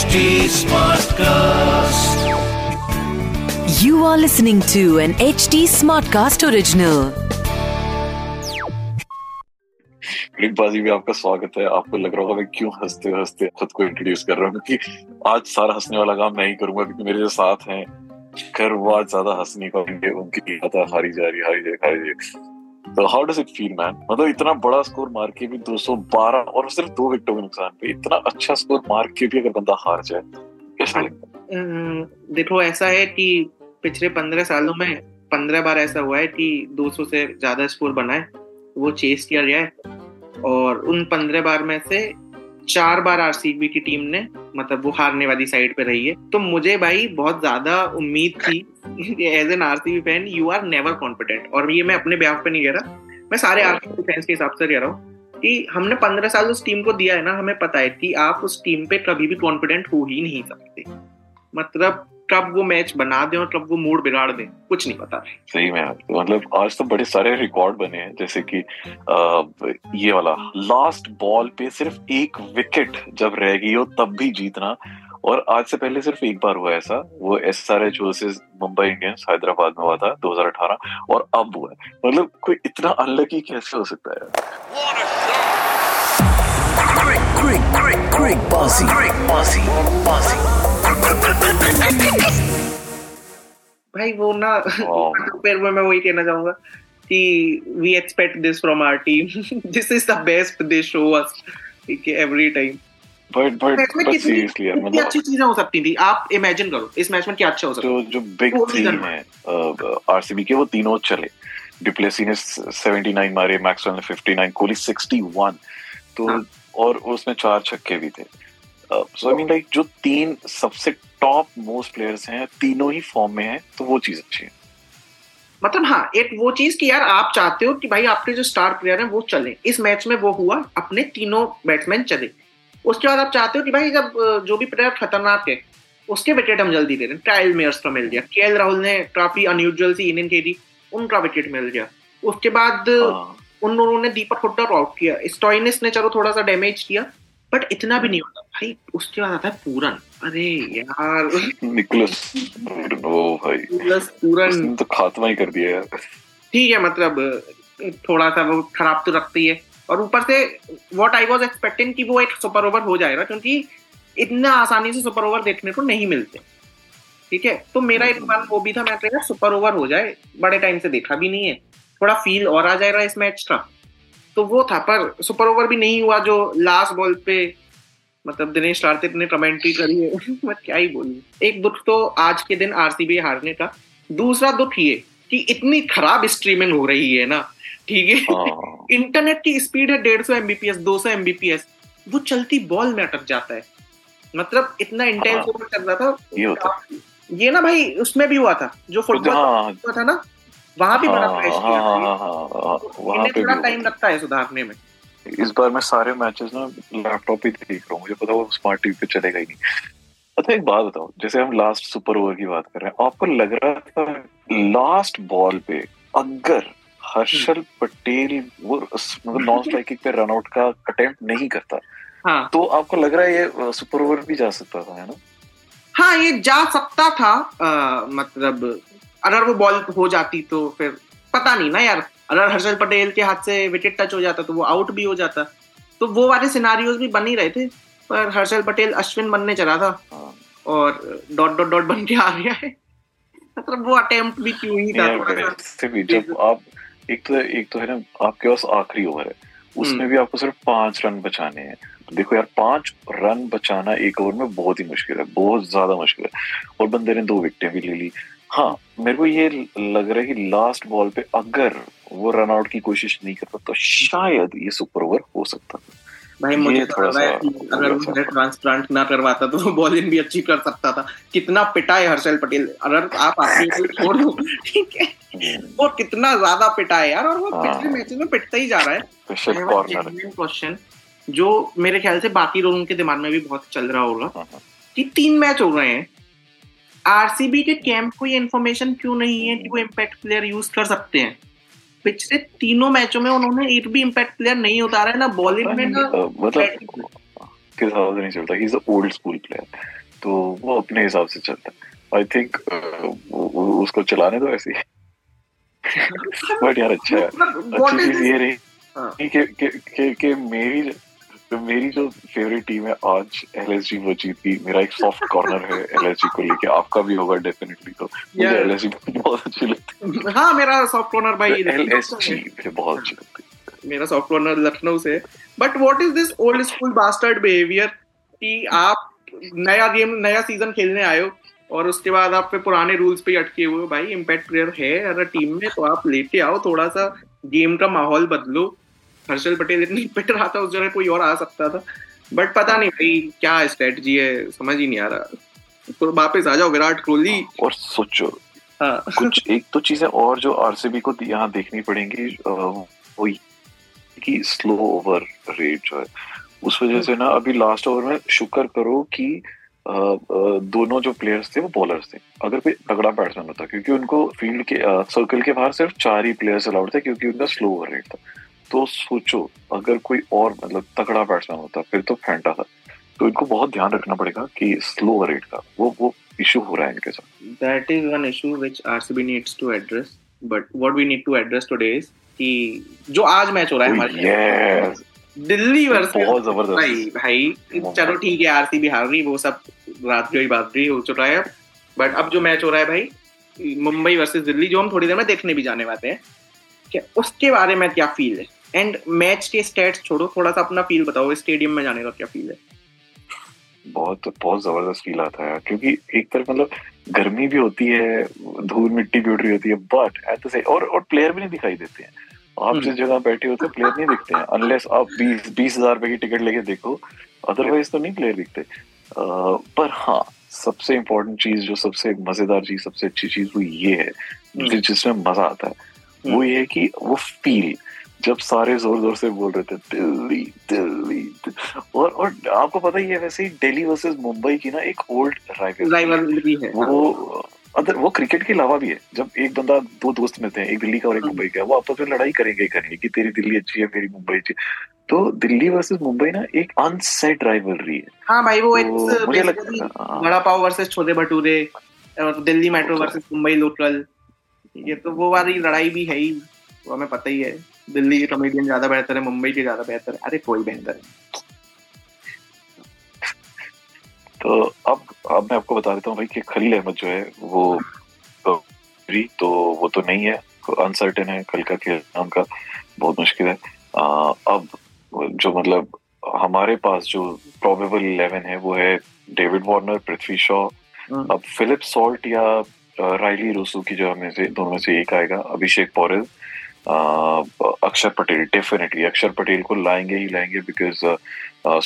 HD Smartcast. You are listening to an HD Smartcast original. बाजी में आपका स्वागत है आपको लग रहा होगा मैं क्यों हँसते हँसते खुद को इंट्रोड्यूस कर रहा हूँ क्योंकि आज सारा हंसने वाला काम मैं ही करूँगा क्योंकि मेरे जो साथ हैं कर वो आज ज़्यादा हंस नहीं पाएँगे उनकी हारी जा रही हारी जाए तो how does it feel man मतलब इतना बड़ा स्कोर मार के भी 212 और सिर्फ़ दो विकेटों के नुकसान पे इतना अच्छा स्कोर मार के भी अगर बंदा हार जाए, कैसा? देखो, ऐसा है कि पिछले पंद्रह सालों में पंद्रह बार ऐसा हुआ है कि 200 से ज़्यादा स्कोर बना है, वो चेस किया गया है। और उन पंद्रह बार में से चार बार आरसीबी की टीम ने मतलब वो हारने वाली साइड पे रही है। तो मुझे भाई बहुत ज़्यादा उम्मीद थी as an RCB fan you are never confident और ये मैं अपने ब्याह पे नहीं कह रहा। मैं सारे आरसीबी फैंस के हिसाब से कह रहा हूँ कि हमने पंद्रह साल उस टीम को दिया है ना, हमें पता है कि आप उस टीम पे कभी भी कॉन्फिडेंट हो ही नहीं सकते। मतलब कब वो मैच बना दें और कब वो मूड बिगाड़ दें कुछ नहीं पता। सही में मतलब आज तो बड़े सारे रिकॉर्ड बने हैं जैसे कि ये वाला लास्ट बॉल पे सिर्फ़ एक विकेट जब रह गई हो तब भी जीतना। और आज से पहले सिर्फ़ एक बार हुआ ऐसा वो S R H versus Mumbai Indians Hyderabad में हुआ था 2018 और अब हुआ है। मतलब कोई इतना अनलकी कैसे हो सकता है? भाई वो ना फिर में मैं वही कहना चाहूँगा कि we expect this from our team this is the best they show us every time but but but seriously यार मतलब अच्छी चीज़ें हो सकती थी। आप इमेजिन करो इस मैच में क्या अच्छा हो सकता जो जो बिग reason हैं आरसीबी के वो तीनों चले। डिप्लेसी ने 79 मारे मैक्सवेल ने 59 कोहली 61 तो हाँ। और उसमें चार छक्के भी थे। सो आई मीन लाइक जो तीन सबसे टॉप मोस्ट प्लेयर्स हैं तीनों ही फॉर्म में हैं तो वो चीज़ अच्छी है। मतलब हाँ एक वो चीज़ कि यार आप चाहते हो कि भाई आपके जो स्टार प्लेयर हैं वो चले। इस मैच में वो हुआ अपने तीनों बैट्समैन चले। उसके बाद आप चाहते हो कि भाई जब जो भी प्लेयर खतरनाक है उसके विकेट हम जल्दी दे रहे हैं ट्रायल मेयर्स का मिल गया। के राहुल ने काफ़ी अनयूजल सी इनिंग खेली उनका विकेट मिल गया। उसके बाद हाँ, उन दोनों ने दीपक हुड्डा को आउट किया। स्टॉइनिस ने चलो थोड़ा सा डैमेज किया बट इतना भी नहीं होता। भाई उसके बाद आता है पूरन अरे यार। निकोलस भाई। प्लस पूरन तो खात्मा ही कर दिया यार ठीक है मतलब थोड़ा सा वो खराब तो रखती है। और ऊपर से व्हाट आई वाज एक्सपेक्टिंग कि वो एक सुपर ओवर हो जाएगा क्योंकि इतना आसानी से सुपर ओवर देखने को नहीं मिलते। ठीक है? तो मेरा एक बार वो भी था मैं कह सुपर ओवर हो जाए। बड़े टाइम से देखा भी नहीं है। थोड़ा फील और आ जाएगा इस मैच का। तो वो था पर सुपर ओवर भी नहीं हुआ जो लास्ट बॉल पे मतलब दिनेश कार्तिक ने कमेंट्री करी है। मैं क्या ही बोलूँ। एक दुख तो आज के दिन आरसीबी हारने का। दूसरा दुख ये कि इतनी खराब स्ट्रीमिंग हो रही है ना। ठीक है? हाँ। इंटरनेट की स्पीड है डेढ़ सौ एमबीपीएस दो सौ एमबीपीएस वो चलती बॉल में अटक जाता है। मतलब इतना इंटेंस हाँ। ओवर चल रहा था। ये ये ना भाई उसमें भी हुआ था। जो फुटबॉल हाँ। हुआ था ना वहाँ भी बड़ा हाँ क्रैश हाँ किया हाँ था। हाँ हाँ हाँ, वहाँ इन्हें पे थोड़ा टाइम लगता है सुधारने में। इस बार मैं सारे मैचेस ना लैपटॉप पे देख रहा हूँ। मुझे पता वो स्मार्ट टीवी पे चलेगा ही नहीं। अच्छा एक बात बताओ जैसे हम लास्ट सुपर ओवर की बात कर रहे हैं आपको लग रहा था लास्ट बॉल पे अगर हर्षल पटेल वो मतलब नॉन स्ट्राइकिंग पे रनआउट का अटेम्प्ट नहीं करता हाँ। तो आपको लग रहा है ये सुपर ओवर भी जा सकता था है ना? हाँ ये जा सकता था आ, मतलब अगर वो बॉल हो जाती तो फिर पता नहीं ना यार अगर हर्षल पटेल के हाथ से विकेट टच हो जाता तो वो आउट भी हो जाता। तो वो वाले सिनारियोज भी बन ही रहे थे पर हर्षल पटेल अश्विन बनने चला था। और डॉट डॉट डॉट बन के आ गया है। मतलब वो अटेम्प्ट भी क्यों ही था भी जब आप एक तो एक तो है ना आपके पास आखिरी ओवर है। उसमें हम्म। भी आपको सिर्फ़ पाँच रन बचाने हैं। देखो यार पाँच रन बचाना एक ओवर में बहुत ही मुश्किल है बहुत ज़्यादा मुश्किल है। और बंदे ने दो विकेटें भी ले ली। हाँ मेरे को ये लग रहा है कि लास्ट बॉल पे अगर वो रन आउट की कोशिश नहीं करता तो शायद ये सुपर ओवर हो सकता था। भाई मुझे तो थोड़ा लग रहा सा अगर गलत ट्रांसप्लांट ना करवाता तो बॉलिंग भी अच्छी कर सकता था। कितना पिटा है हर्षल पटेल अगर आप छोड़ दो ठीक है? हम्म, वो कितना ज़्यादा पिटा है यार और वो हाँ। पिछले मैचेस में पिटता ही जा रहा है। क्वेश्चन जो मेरे ख्याल से बाकी लोगों के दिमाग में भी बहुत चल रहा होगा हाँ, हाँ। कि तीन मैच हो गए हैं। आरसीबी के कैंप को ये इन्फॉर्मेशन क्यों नहीं है कि वो इम्पैक्ट प्लेयर यूज़ कर सकते हैं? पिछले तीनों मैचों में उन्होंने एक भी इम्पैक्ट प्लेयर नहीं उतारा है ना बॉलिंग में ना अ, मतलब हिसाब से नहीं चलता। He is old school player तो वो अपने हिसाब से चलता है। आई थिंक उसको चलाने दो ऐसे बट यार अच्छा है। अच्छी चीज़ ये रही हाँ। कि कि कि, कि मेरी तो मेरी जो फेवरेट टीम है आज एलएसजी वो जीत मेरा एक सॉफ्ट कॉर्नर है एलएसजी को लेके आपका भी होगा डेफिनेटली तो। मुझे Yeah. एलएसजी बहुत अच्छी लगती हाँ। मेरा सॉफ्ट कॉर्नर भाई है। एलएसजी मुझे बहुत अच्छी लगती है। मेरा सॉफ्ट कॉर्नर लखनऊ से but what is this old school bastard behaviour कि आप नया गेम नया सीज़न खेलने आए हो और उसके बाद आप फिर पुराने रूल्स पे अटके हुए भाई इम्पैक्ट प्लेयर है अगर टीम में तो आप लेके आओ थोड़ा सा गेम का माहौल बदलो। हर्षल पटेल इतनी पिट रहा था उस जगह कोई और आ सकता था। बट पता नहीं भाई क्या स्ट्रेटजी है समझ ही नहीं आ रहा। तो वापस आ जाओ विराट कोहली। और सोचो हाँ। कुछ एक तो चीज़ें और जो आरसीबी को यहाँ देखनी पड़ेंगी वो कि स्लो ओवर रेट जो है। उस वजह से ना अभी लास्ट ओवर में शुक्र करो कि अ, अ, दोनों जो प्लेयर्स थे वो बॉलर्स थे। अगर कोई तगड़ा बैट्समैन होता क्योंकि उनको फ़ील्ड के सर्कल के बाहर सिर्फ़ चार ही प्लेयर्स अलाउड थे क्योंकि उनका स्लो ओवर रेट था। तो सोचो अगर कोई और मतलब तगड़ा बैट्समैन होता फिर तो फैंटा था। तो इनको बहुत ध्यान रखना पड़ेगा कि स्लो रेट का वो वो इशू हो रहा है इनके साथ। That is one issue which RCB needs to address. But what we need to address today is कि जो आज मैच हो रहा है हमारे यस दिल्ली वर्सेस बहुत ज़बरदस्त। भाई भाई चलो ठीक है आरसीबी हार रही वो सब रात जो ही बात रही हो चुका है बट अब जो मैच हो रहा है भाई मुंबई वर्सेस दिल्ली जो हम थोड़ी देर में देखने भी जाने वाले हैं क्या उसके बारे में क्या फील है? एंड मैच के स्टेट्स छोड़ो थोड़ा सा अपना फील बताओ स्टेडियम में जाने का क्या फील है बहुत बहुत ज़बरदस्त फील आता है क्योंकि एक तरफ़ मतलब गर्मी भी होती है धूल मिट्टी भी उड़ रही होती है बट एट द सेम और और प्लेयर भी नहीं दिखाई देते हैं आप हम्म। जिस जगह बैठे होते हैं प्लेयर नहीं दिखते हैं अनलेस आप बीस बीस हज़ार रुपए की टिकट लेके देखो अदरवाइज़ तो नहीं प्लेयर दिखते पर हाँ सबसे इम्पोर्टेंट चीज़ जो सबसे मज़ेदार चीज़ सबसे अच्छी चीज़ वो ये है हम्म। जिसमें मज़ा आता है वो ये है कि वो फील जब सारे ज़ोर ज़ोर से बोल रहे थे दिल्ली दिल्ली। और और आपको पता ही है वैसे ही दिल्ली वर्सेस मुंबई की ना एक ओल्ड राइवल राइवलरी है वो अदर वो क्रिकेट के अलावा भी है। जब एक बंदा दो दोस्त मिलते हैं एक दिल्ली का और एक हम्म। मुंबई का वो आपस में लड़ाई करेंगे ही करेंगे कि तेरी दिल्ली अच्छी है मेरी मुंबई अच्छी तो दिल्ली वर्सेस मुंबई ना एक अनसेट राइवलरी है। हाँ भाई वो तो मुझे लगता है। वड़ा पाव वर्सेस छोले भटूरे और दिल्ली मेट्रो तो वर्सेस मुंबई लोकल ये तो वो वाली लड़ाई भी है ही वो हमें पता ही है। दिल्ली के कॉमेडियन ज़्यादा बेहतर है मुंबई के ज़्यादा बेहतर है। अरे कोई बेहतर है। तो अब अब मैं आपको बता देता हूँ भाई कि खलील अहमद जो है वो तो तो वो तो नहीं है। अनसर्टेन है कल का खेलना उनका बहुत मुश्किल है। आ, अब जो मतलब हमारे पास जो प्रोबेबल इलेवन है वो है डेविड वार्नर पृथ्वी शॉ। अब फिलिप सॉल्ट या राइली रोसू की जो हमें से दोनों में से एक आएगा अभिषेक पौरल। अक्षर पटेल डेफिनेटली अक्षर पटेल को लाएँगे ही लाएँगे बिकॉज़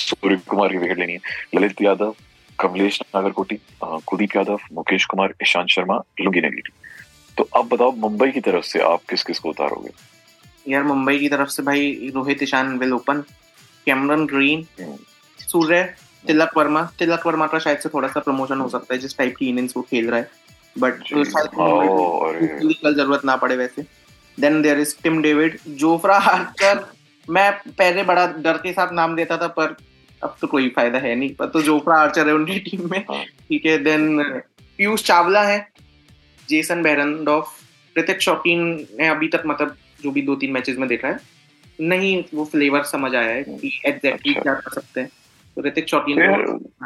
सूर्य कुमार की विकेट लेनी है। ललित यादव कमलेश नागरकोटी कुलदीप यादव मुकेश कुमार ईशांत शर्मा लुंगी नगीटी तो अब बताओ मुंबई की तरफ़ से आप किस किस को उतारोगे? यार मुंबई की तरफ़ से भाई Rohit Ishan will open Cameron Green hmm. Surya Tilak Varma. Tilak Varma का शायद से थोड़ा सा प्रमोशन हो सकता है जिस टाइप की इनिंग्स वो खेल रहा है। बट कल ज़रूरत ना पड़े वैसे। Then there is Tim David Jofra Archer मैं पहले बड़ा डर के साथ नाम देता था पर अब तो कोई फ़ायदा है नहीं। पर तो जोफ्रा आर्चर है उनकी टीम में। हाँ। ठीक है देन पीयूष चावला है जेसन बेरनडॉफ ऋतिक शौकीन ने अभी तक मतलब जो भी दो तीन मैचेस में देखा है नहीं वो फ्लेवर समझ आया है कि एग्जैक्टली अच्छा। क्या कर सकते हैं। तो ऋतिक शौकीन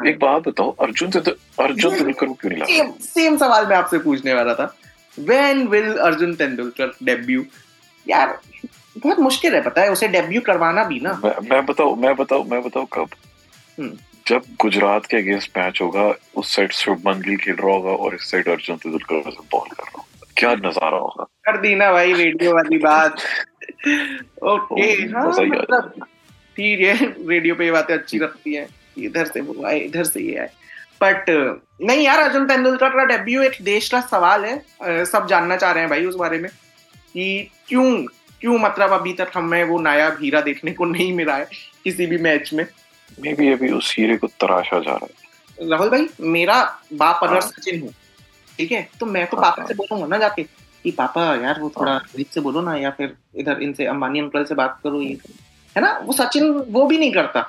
एक बात बताओ अर्जुन से तो अर्जुन तेंदुलकर को क्यों नहीं सेम सेम सवाल मैं आपसे पूछने वाला था। When will Arjun Tendulkar debut यार बहुत मुश्किल है पता है उसे डेब्यू करवाना भी ना। मैं बताऊँ मैं बताऊँ मैं बताऊँ कब? हम्म। जब गुजरात के अगेंस्ट मैच होगा उस साइड शुभमन गिल खेल रहा होगा और इस साइड अर्जुन तेंदुलकर बॉल कर रहा होगा। क्या नज़ारा होगा? कर दी ना भाई रेडियो वाली बात। ओके हाँ मतलब ठीक है रेडियो पे ये बातें अच्छी लगती है। इधर से वो आए इधर से ये आए। बट नहीं यार अर्जुन तेंदुलकर का डेब्यू एक देश का सवाल है। सब जानना चाह रहे हैं भाई उस बारे में कि क्यों क्यों मतलब अभी तक हमें वो नायाब हीरा देखने को नहीं मिला है किसी भी मैच में। मे भी अभी उस हीरे को तराशा जा रहा है। राहुल भाई मेरा बाप अगर हाँ। सचिन हो ठीक है? तो मैं तो हाँ, पापा से बोलूँगा ना जाके कि पापा यार वो थोड़ा रोहित से बोलो ना या फिर इधर इनसे अंबानी अंकल से बात करो ये। है ना? वो सचिन वो भी नहीं करता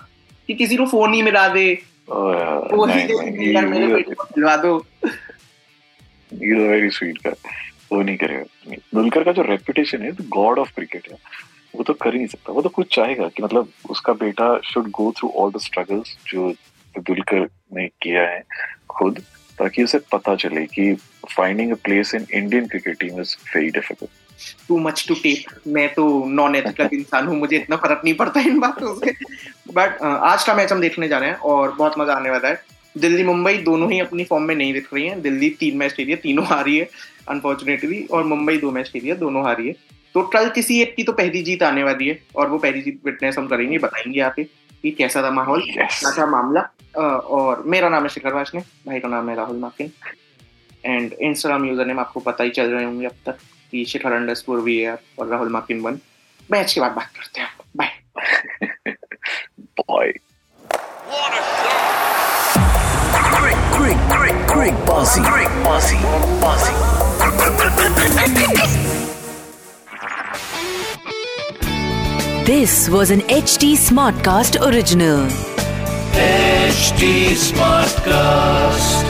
कि किसी को फ़ोन ही मिला दे Yeah. वो नहीं, नहीं, यार मेरे he- बेटे को. वो नहीं करेगा दुलकर का जो रेपुटेशन है गॉड ऑफ़ क्रिकेट है वो तो कर ही नहीं सकता वो तो कुछ चाहेगा कि मतलब उसका बेटा should go through all the struggles जो दुलकर ने किया है खुद ताकि उसे पता चले कि finding a place in Indian cricket team is very difficult too much to take मैं तो नॉन एथिकल इंसान हूँ मुझे इतना फ़र्क नहीं पड़ता इन बातों से बट आज का मैच हम देखने जा रहे हैं और बहुत मज़ा आने वाला है। दिल्ली मुंबई दोनों ही अपनी फॉर्म में नहीं दिख रही हैं। दिल्ली तीन मैच खेली है तीनों हारी है अनफॉर्चुनेटली और मुंबई दो मैच खेली है दोनों हारी है। तो कल किसी एक की तो पहली जीत आने वाली है और वो पहली जीत विटनेस हम करेंगे बताएँगे आके कि कैसा था माहौल Yes. क्या था मामला। और मेरा नाम है शिखर वाशने भाई का नाम है Rahul Makin and Instagram user name आपको पता ही चल रहे होंगे अब तक कि शिखर अंडर स्कोर वी और राहुल माकिन वन मैच के बाद बात करते हैं। Bye boy Great, great, great, great bossy. Great bossy. Bossy. This was an HD Smartcast original. HT Smartcast.